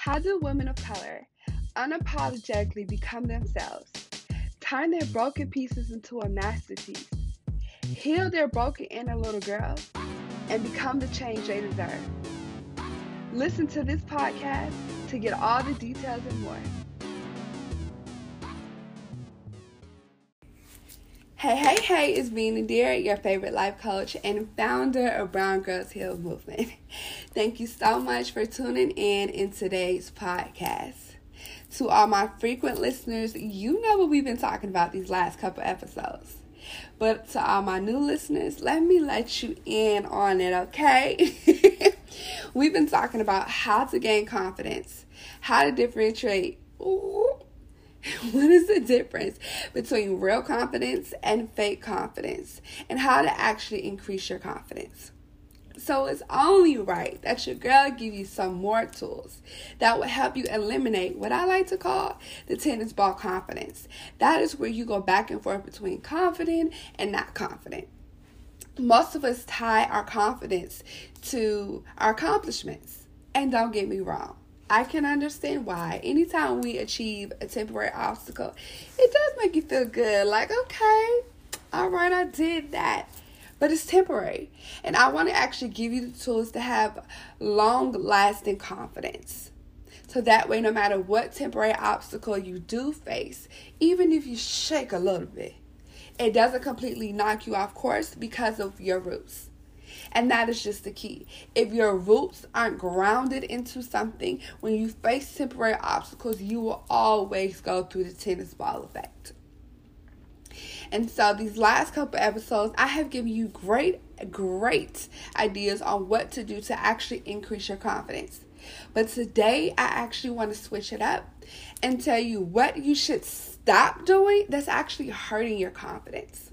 How do women of color unapologetically become themselves, turn their broken pieces into a masterpiece, heal their broken inner little girl, and become the change they deserve? Listen to this podcast to get all the details and more. Hey, hey, hey, it's Being Indira, your favorite life coach and founder of Brown Girls Heal Movement. Thank you so much for tuning in in today's podcast. To all my frequent listeners, you know what we've been talking about these last couple episodes. But to all my new listeners, let me let you in on it, okay? we've been talking about how to gain confidence, how to differentiate. Ooh, what is the difference between real confidence and fake confidence and how to actually increase your confidence so it's only right that your girl give you some more tools that will help you eliminate what I like to call the tennis ball confidence. That is where you go back and forth between confident and not confident. Most of us tie our confidence to our accomplishments. And don't get me wrong, I can understand why. Anytime we achieve a temporary obstacle, it does make you feel good. Like, okay, all right, I did that. But it's temporary. And I want to actually give you the tools to have long lasting confidence. So that way, no matter what temporary obstacle you do face, even if you shake a little bit, it doesn't completely knock you off course because of your roots. And that is just the key. If your roots aren't grounded into something, when you face temporary obstacles, you will always go through the tennis ball effect. And so, these last couple episodes, I have given you great, great ideas on what to do to actually increase your confidence. But today, I actually want to switch it up and tell you what you should stop doing that's actually hurting your confidence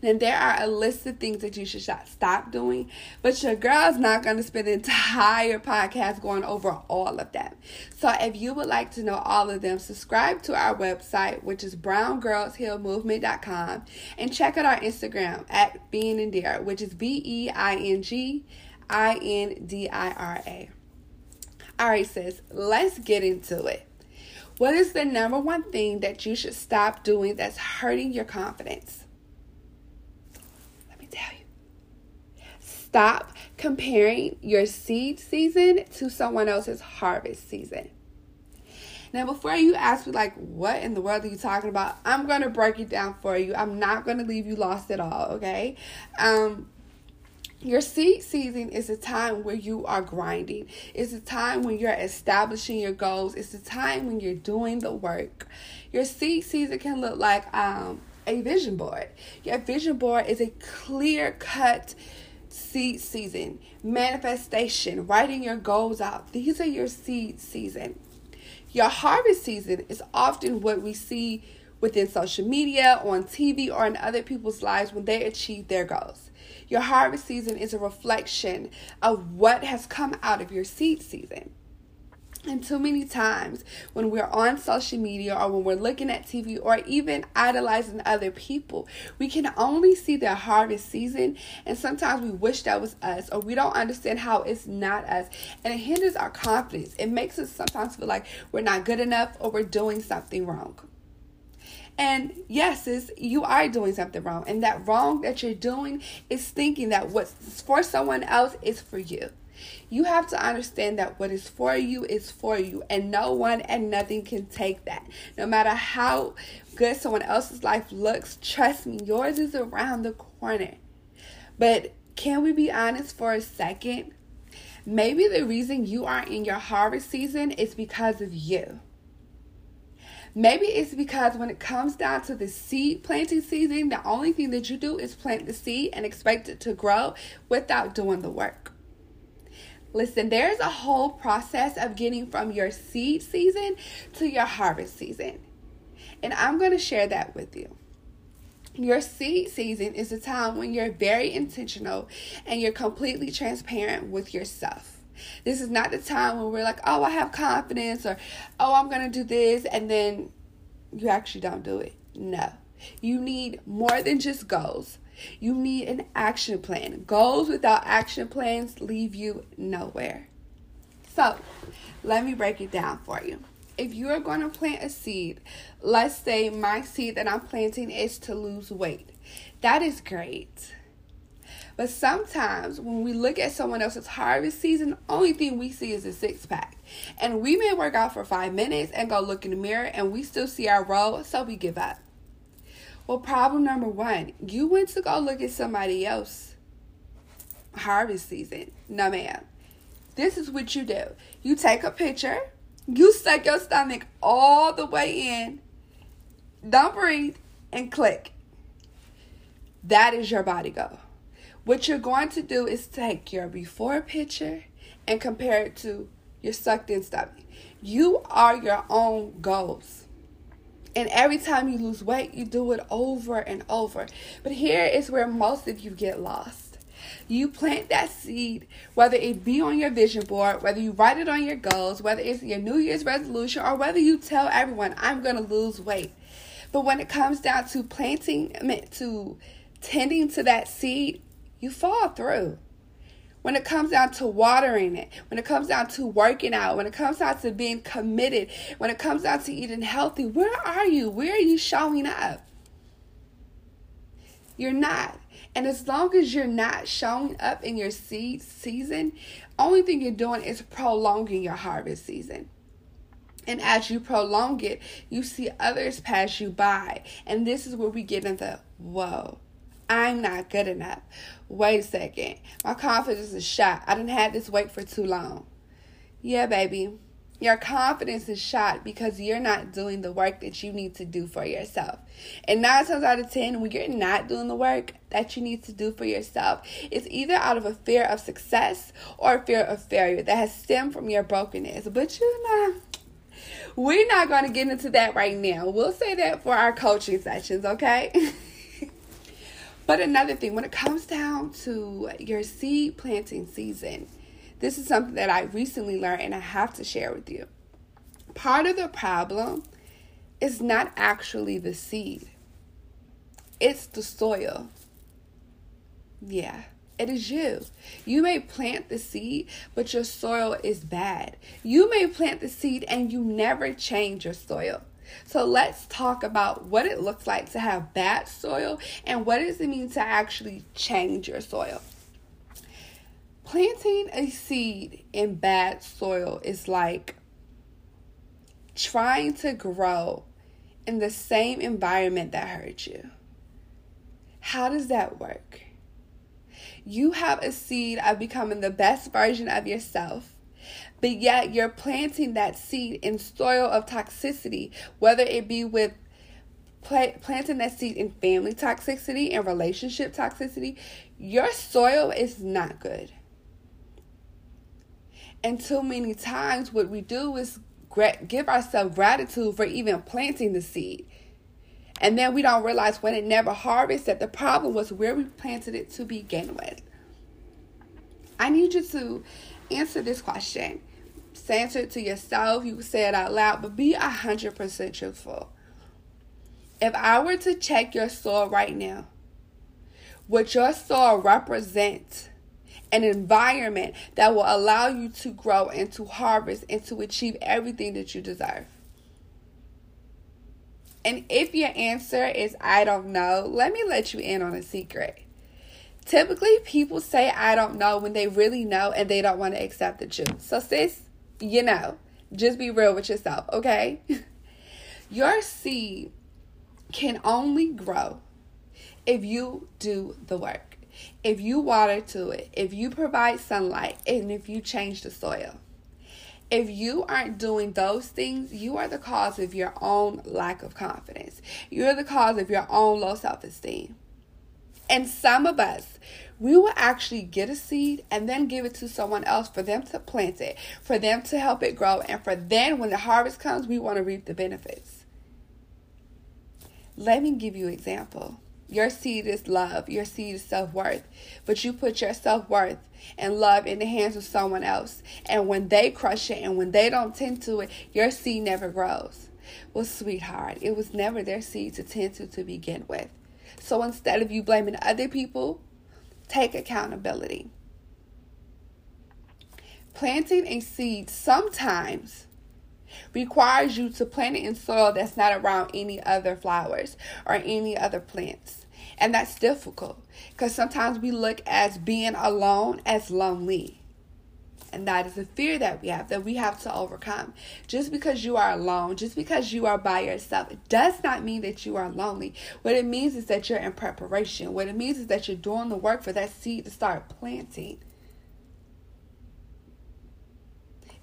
then there are a list of things that you should stop doing. But your girl's not going to spend the entire podcast going over all of them. So if you would like to know all of them, subscribe to our website, which is browngirlshealmovement.com, and check out our Instagram at Being Indira, which is B E I N G I N D I R A. All right, sis, let's get into it. What is the number one thing that you should stop doing that's hurting your confidence? Stop comparing your seed season to someone else's harvest season. Now, before you ask me, like, what in the world are you talking about? I'm going to break it down for you. I'm not going to leave you lost at all, okay? Um, your seed season is a time where you are grinding. It's a time when you're establishing your goals. It's a time when you're doing the work. Your seed season can look like um, a vision board. Your vision board is a clear cut seed season, manifestation, writing your goals out. These are your seed season. Your harvest season is often what we see within social media, on TV, or in other people's lives when they achieve their goals. Your harvest season is a reflection of what has come out of your seed season. And too many times when we're on social media or when we're looking at TV or even idolizing other people, we can only see their harvest season. And sometimes we wish that was us or we don't understand how it's not us. And it hinders our confidence. It makes us sometimes feel like we're not good enough or we're doing something wrong. And yes, you are doing something wrong. And that wrong that you're doing is thinking that what's for someone else is for you. You have to understand that what is for you is for you, and no one and nothing can take that. No matter how good someone else's life looks, trust me, yours is around the corner. But can we be honest for a second? Maybe the reason you are in your harvest season is because of you. Maybe it's because when it comes down to the seed planting season, the only thing that you do is plant the seed and expect it to grow without doing the work. Listen, there's a whole process of getting from your seed season to your harvest season. And I'm going to share that with you. Your seed season is a time when you're very intentional and you're completely transparent with yourself. This is not the time when we're like, oh, I have confidence or oh, I'm going to do this, and then you actually don't do it. No. You need more than just goals. You need an action plan. Goals without action plans leave you nowhere. So, Let me break it down for you. If you are going to plant a seed, let's say my seed that I'm planting is to lose weight. That is great. But sometimes when we look at someone else's harvest season, the only thing we see is a six pack. And we may work out for five minutes and go look in the mirror and we still see our roll, so we give up. Well, problem number one, you went to go look at somebody else harvest season. No, ma'am. This is what you do. You take a picture, you suck your stomach all the way in, don't breathe, and click. That is your body goal. What you're going to do is take your before picture and compare it to your sucked in stomach. You are your own goals. And every time you lose weight, you do it over and over. But here is where most of you get lost. You plant that seed, whether it be on your vision board, whether you write it on your goals, whether it's your New Year's resolution, or whether you tell everyone, I'm going to lose weight. But when it comes down to planting, to tending to that seed, you fall through. When it comes down to watering it, when it comes down to working out, when it comes down to being committed, when it comes down to eating healthy, where are you? Where are you showing up? You're not. And as long as you're not showing up in your seed season, only thing you're doing is prolonging your harvest season. And as you prolong it, you see others pass you by. And this is where we get into whoa, I'm not good enough. Wait a second. My confidence is shot. I didn't have this weight for too long. Yeah, baby. Your confidence is shot because you're not doing the work that you need to do for yourself. And nine times out of ten, when you're not doing the work that you need to do for yourself, it's either out of a fear of success or a fear of failure that has stemmed from your brokenness. But you know, we're not going to get into that right now. We'll say that for our coaching sessions, okay? But another thing, when it comes down to your seed planting season, this is something that I recently learned and I have to share with you. Part of the problem is not actually the seed, it's the soil. Yeah, it is you. You may plant the seed, but your soil is bad. You may plant the seed and you never change your soil. So let's talk about what it looks like to have bad soil and what does it mean to actually change your soil. Planting a seed in bad soil is like trying to grow in the same environment that hurt you. How does that work? You have a seed of becoming the best version of yourself but yet you're planting that seed in soil of toxicity, whether it be with planting that seed in family toxicity and relationship toxicity, your soil is not good. And too many times, what we do is give ourselves gratitude for even planting the seed. And then we don't realize when it never harvests that the problem was where we planted it to begin with. I need you to answer this question answer it to yourself. You can say it out loud, but be 100% truthful. If I were to check your soul right now, would your soul represent an environment that will allow you to grow and to harvest and to achieve everything that you deserve? And if your answer is I don't know, let me let you in on a secret. Typically, people say I don't know when they really know and they don't want to accept the truth. So, sis, you know, just be real with yourself, okay? Your seed can only grow if you do the work, if you water to it, if you provide sunlight, and if you change the soil. If you aren't doing those things, you are the cause of your own lack of confidence. You're the cause of your own low self esteem. And some of us, we will actually get a seed and then give it to someone else for them to plant it, for them to help it grow, and for then when the harvest comes, we want to reap the benefits. Let me give you an example. Your seed is love, your seed is self worth, but you put your self worth and love in the hands of someone else. And when they crush it and when they don't tend to it, your seed never grows. Well, sweetheart, it was never their seed to tend to to begin with. So instead of you blaming other people, take accountability. planting a seed sometimes requires you to plant it in soil that's not around any other flowers or any other plants. And that's difficult because sometimes we look as being alone as lonely. And that is a fear that we have, that we have to overcome. Just because you are alone, just because you are by yourself, it does not mean that you are lonely. What it means is that you're in preparation. What it means is that you're doing the work for that seed to start planting.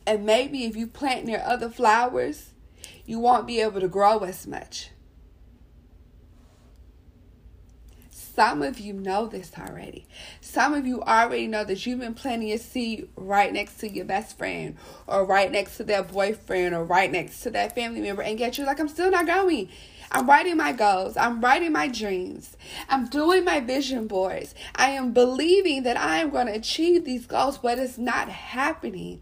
And maybe if you plant near other flowers, you won't be able to grow as much. Some of you know this already. Some of you already know that you've been planting your seed right next to your best friend, or right next to their boyfriend, or right next to that family member, and yet you're like, I'm still not going. I'm writing my goals. I'm writing my dreams. I'm doing my vision boards. I am believing that I am going to achieve these goals, but it's not happening.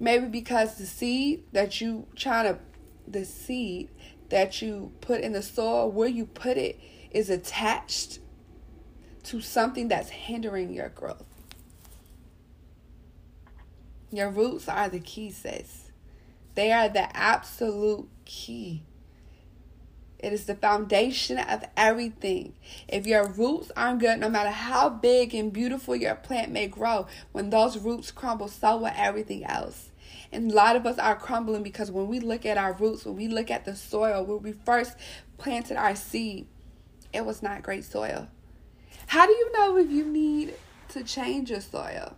Maybe because the seed that you trying to, the seed that you put in the soil, where you put it, is attached to something that's hindering your growth. Your roots are the key, sis. They are the absolute key. It is the foundation of everything. If your roots aren't good, no matter how big and beautiful your plant may grow, when those roots crumble, so will everything else. And a lot of us are crumbling because when we look at our roots, when we look at the soil, where we first planted our seed, it was not great soil. How do you know if you need to change your soil?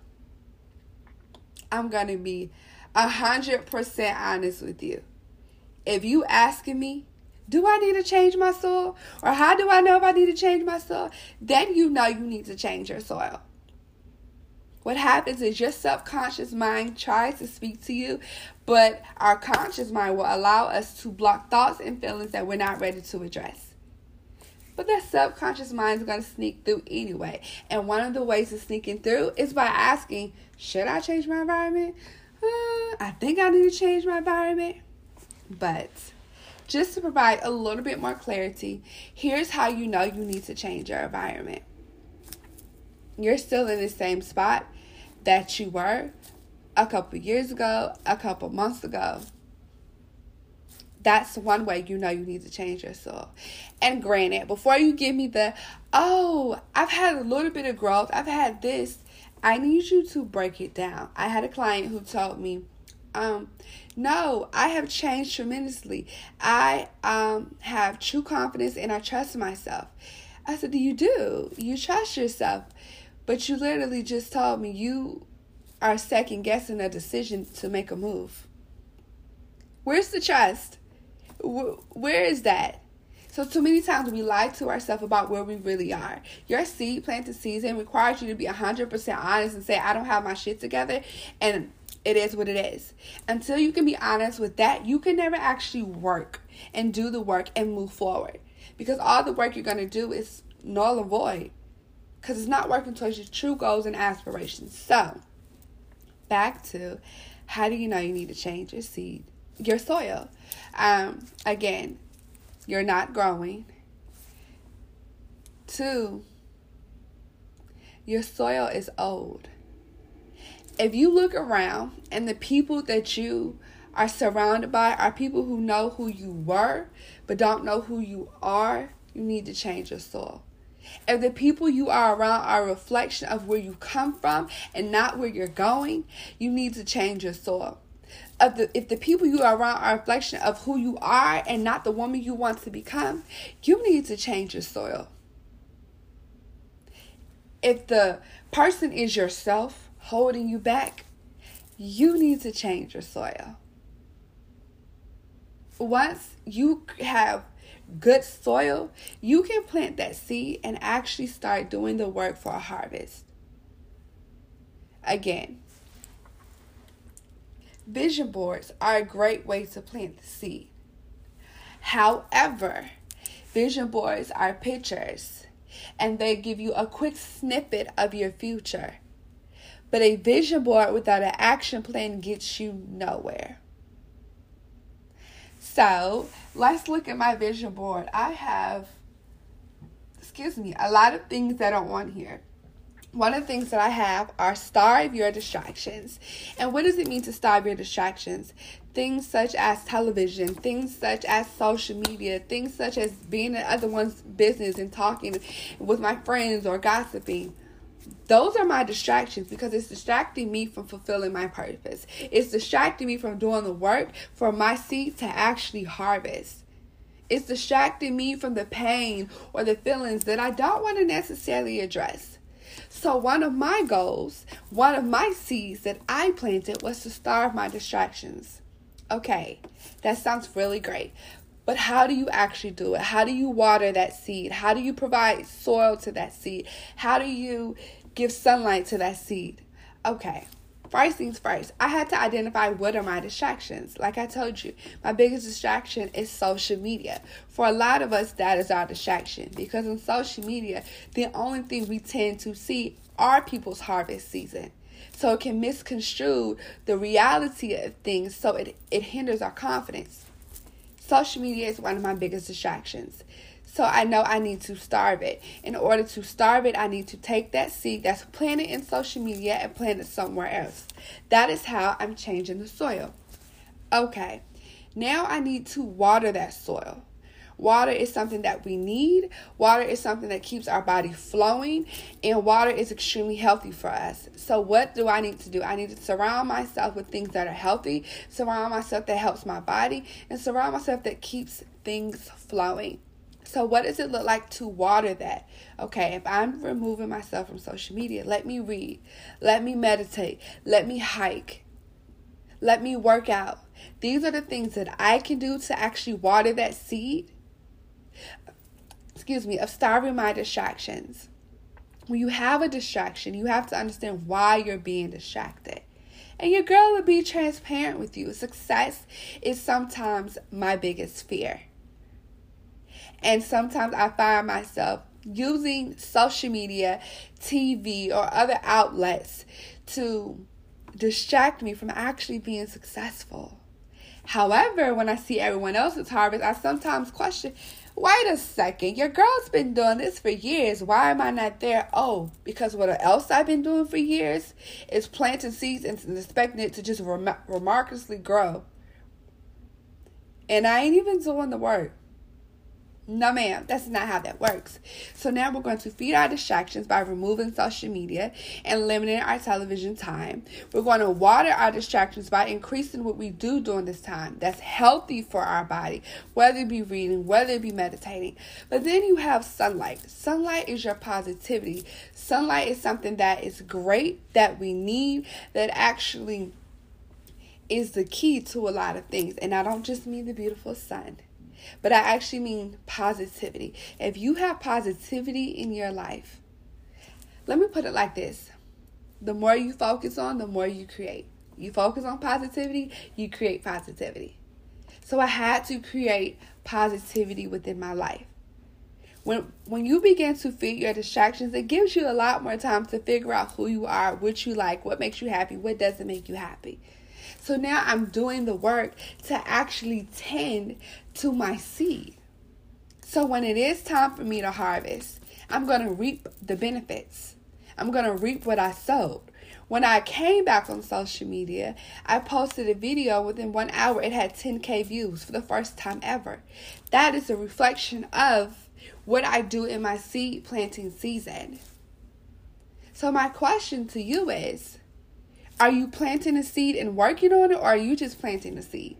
I'm going to be a 100% honest with you. If you asking me, do I need to change my soil? Or how do I know if I need to change my soil? Then you know you need to change your soil. What happens is your subconscious mind tries to speak to you, but our conscious mind will allow us to block thoughts and feelings that we're not ready to address. But that subconscious mind is going to sneak through anyway. And one of the ways of sneaking through is by asking, Should I change my environment? Uh, I think I need to change my environment. But just to provide a little bit more clarity, here's how you know you need to change your environment. You're still in the same spot that you were a couple years ago, a couple months ago that's one way you know you need to change yourself. And granted, before you give me the, oh, I've had a little bit of growth, I've had this, I need you to break it down. I had a client who told me, um, no, I have changed tremendously. I um have true confidence and I trust myself. I said, Do you do? You trust yourself. But you literally just told me you are second guessing a decision to make a move. Where's the trust? Where is that? So too many times we lie to ourselves about where we really are. Your seed planted season requires you to be 100% honest and say, I don't have my shit together. And it is what it is. Until you can be honest with that, you can never actually work and do the work and move forward. Because all the work you're going to do is null and void. Because it's not working towards your true goals and aspirations. So, back to how do you know you need to change your seed? Your soil. Um, again, you're not growing. Two, your soil is old. If you look around and the people that you are surrounded by are people who know who you were but don't know who you are, you need to change your soil. If the people you are around are a reflection of where you come from and not where you're going, you need to change your soil of the if the people you are around are a reflection of who you are and not the woman you want to become, you need to change your soil. If the person is yourself holding you back, you need to change your soil. Once you have good soil, you can plant that seed and actually start doing the work for a harvest. Again, Vision boards are a great way to plant the seed. However, vision boards are pictures and they give you a quick snippet of your future. But a vision board without an action plan gets you nowhere. So let's look at my vision board. I have, excuse me, a lot of things that are on here. One of the things that I have are starve your distractions. And what does it mean to starve your distractions? Things such as television, things such as social media, things such as being in other one's business and talking with my friends or gossiping. Those are my distractions because it's distracting me from fulfilling my purpose. It's distracting me from doing the work for my seed to actually harvest. It's distracting me from the pain or the feelings that I don't want to necessarily address. So, one of my goals, one of my seeds that I planted was to starve my distractions. Okay, that sounds really great. But how do you actually do it? How do you water that seed? How do you provide soil to that seed? How do you give sunlight to that seed? Okay, first things first, I had to identify what are my distractions. Like I told you, my biggest distraction is social media. For a lot of us, that is our distraction because on social media, the only thing we tend to see are people's harvest season. So it can misconstrue the reality of things, so it, it hinders our confidence. Social media is one of my biggest distractions. So I know I need to starve it. In order to starve it, I need to take that seed that's planted in social media and plant it somewhere else. That is how I'm changing the soil. Okay, now I need to water that soil. Water is something that we need. Water is something that keeps our body flowing, and water is extremely healthy for us. So, what do I need to do? I need to surround myself with things that are healthy, surround myself that helps my body, and surround myself that keeps things flowing. So, what does it look like to water that? Okay, if I'm removing myself from social media, let me read, let me meditate, let me hike, let me work out. These are the things that I can do to actually water that seed, excuse me, of starving my distractions. When you have a distraction, you have to understand why you're being distracted. And your girl will be transparent with you. Success is sometimes my biggest fear. And sometimes I find myself using social media, TV, or other outlets to distract me from actually being successful. However, when I see everyone else's harvest, I sometimes question wait a second, your girl's been doing this for years. Why am I not there? Oh, because what else I've been doing for years is planting seeds and expecting it to just rem- remarkably grow. And I ain't even doing the work. No, ma'am, that's not how that works. So now we're going to feed our distractions by removing social media and limiting our television time. We're going to water our distractions by increasing what we do during this time that's healthy for our body, whether it be reading, whether it be meditating. But then you have sunlight. Sunlight is your positivity. Sunlight is something that is great, that we need, that actually is the key to a lot of things. And I don't just mean the beautiful sun but I actually mean positivity. If you have positivity in your life, let me put it like this the more you focus on, the more you create. You focus on positivity, you create positivity. So I had to create positivity within my life. When when you begin to feed your distractions, it gives you a lot more time to figure out who you are, what you like, what makes you happy, what doesn't make you happy. So now I'm doing the work to actually tend to my seed. So when it is time for me to harvest, I'm going to reap the benefits. I'm going to reap what I sowed. When I came back on social media, I posted a video within one hour. It had 10K views for the first time ever. That is a reflection of what I do in my seed planting season. So, my question to you is are you planting a seed and working on it, or are you just planting a seed?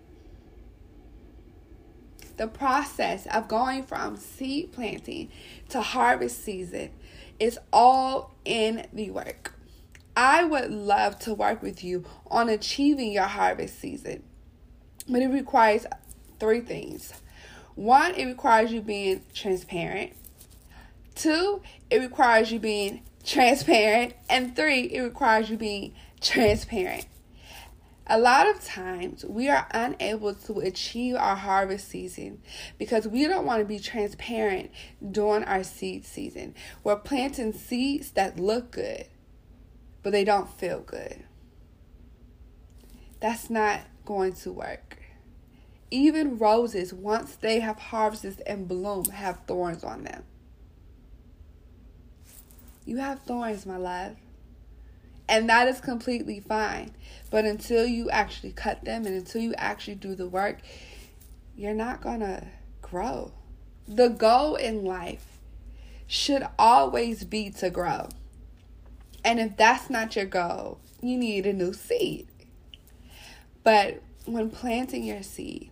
The process of going from seed planting to harvest season is all in the work. I would love to work with you on achieving your harvest season, but it requires three things. One, it requires you being transparent. Two, it requires you being transparent. And three, it requires you being transparent. A lot of times we are unable to achieve our harvest season because we don't want to be transparent during our seed season. We're planting seeds that look good, but they don't feel good. That's not going to work. Even roses, once they have harvested and bloom, have thorns on them. You have thorns, my love. And that is completely fine. But until you actually cut them and until you actually do the work, you're not going to grow. The goal in life should always be to grow. And if that's not your goal, you need a new seed. But when planting your seed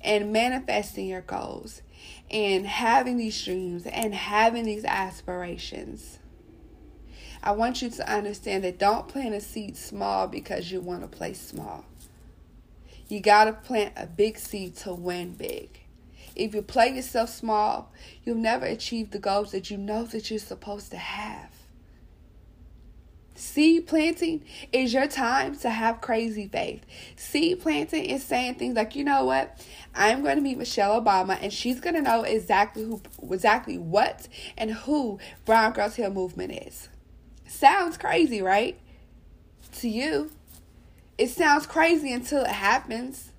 and manifesting your goals and having these dreams and having these aspirations, I want you to understand that don't plant a seed small because you want to play small. You got to plant a big seed to win big. If you play yourself small, you'll never achieve the goals that you know that you're supposed to have. Seed planting is your time to have crazy faith. Seed planting is saying things like, you know what? I'm going to meet Michelle Obama and she's going to know exactly who exactly what and who Brown Girls Heal movement is. Sounds crazy, right? To you. It sounds crazy until it happens.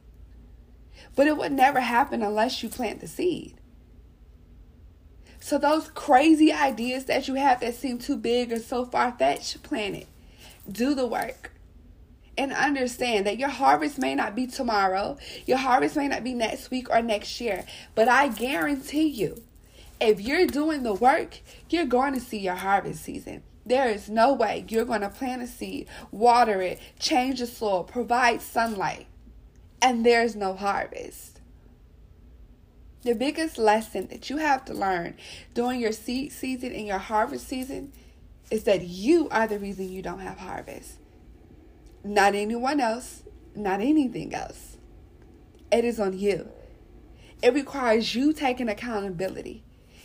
But it would never happen unless you plant the seed. So those crazy ideas that you have that seem too big or so far fetched, plant it. Do the work. And understand that your harvest may not be tomorrow, your harvest may not be next week or next year, but I guarantee you, if you're doing the work, you're going to see your harvest season. There is no way you're going to plant a seed, water it, change the soil, provide sunlight, and there's no harvest. The biggest lesson that you have to learn during your seed season and your harvest season is that you are the reason you don't have harvest. Not anyone else, not anything else. It is on you. It requires you taking accountability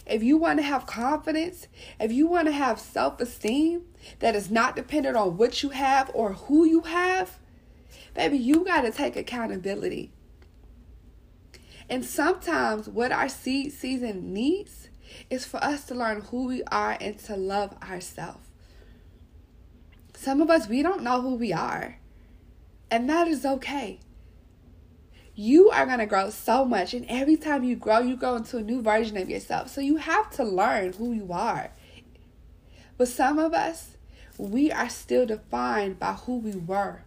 if you want to have confidence, if you want to have self esteem that is not dependent on what you have or who you have, baby, you got to take accountability. And sometimes what our seed season needs is for us to learn who we are and to love ourselves. Some of us, we don't know who we are, and that is okay you are going to grow so much. And every time you grow, you grow into a new version of yourself. So you have to learn who you are. But some of us, we are still defined by who we were.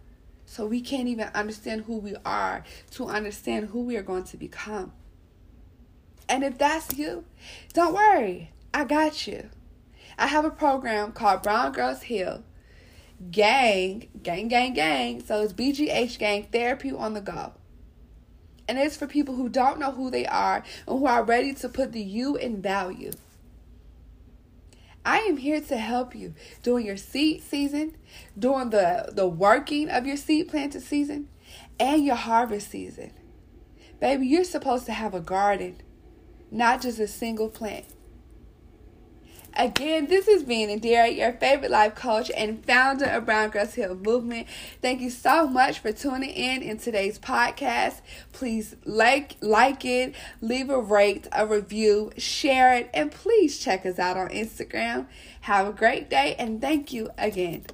So we can't even understand who we are to understand who we are going to become. And if that's you, don't worry. I got you. I have a program called Brown Girls Heal. Gang, gang, gang, gang. So it's BGH Gang Therapy on the Go. And it's for people who don't know who they are and who are ready to put the you in value. I am here to help you during your seed season, during the, the working of your seed planted season, and your harvest season. Baby, you're supposed to have a garden, not just a single plant. Again, this is Being Indira, your favorite life coach and founder of Brown Girls Heal Movement. Thank you so much for tuning in in today's podcast. Please like like it, leave a rate, a review, share it, and please check us out on Instagram. Have a great day and thank you again.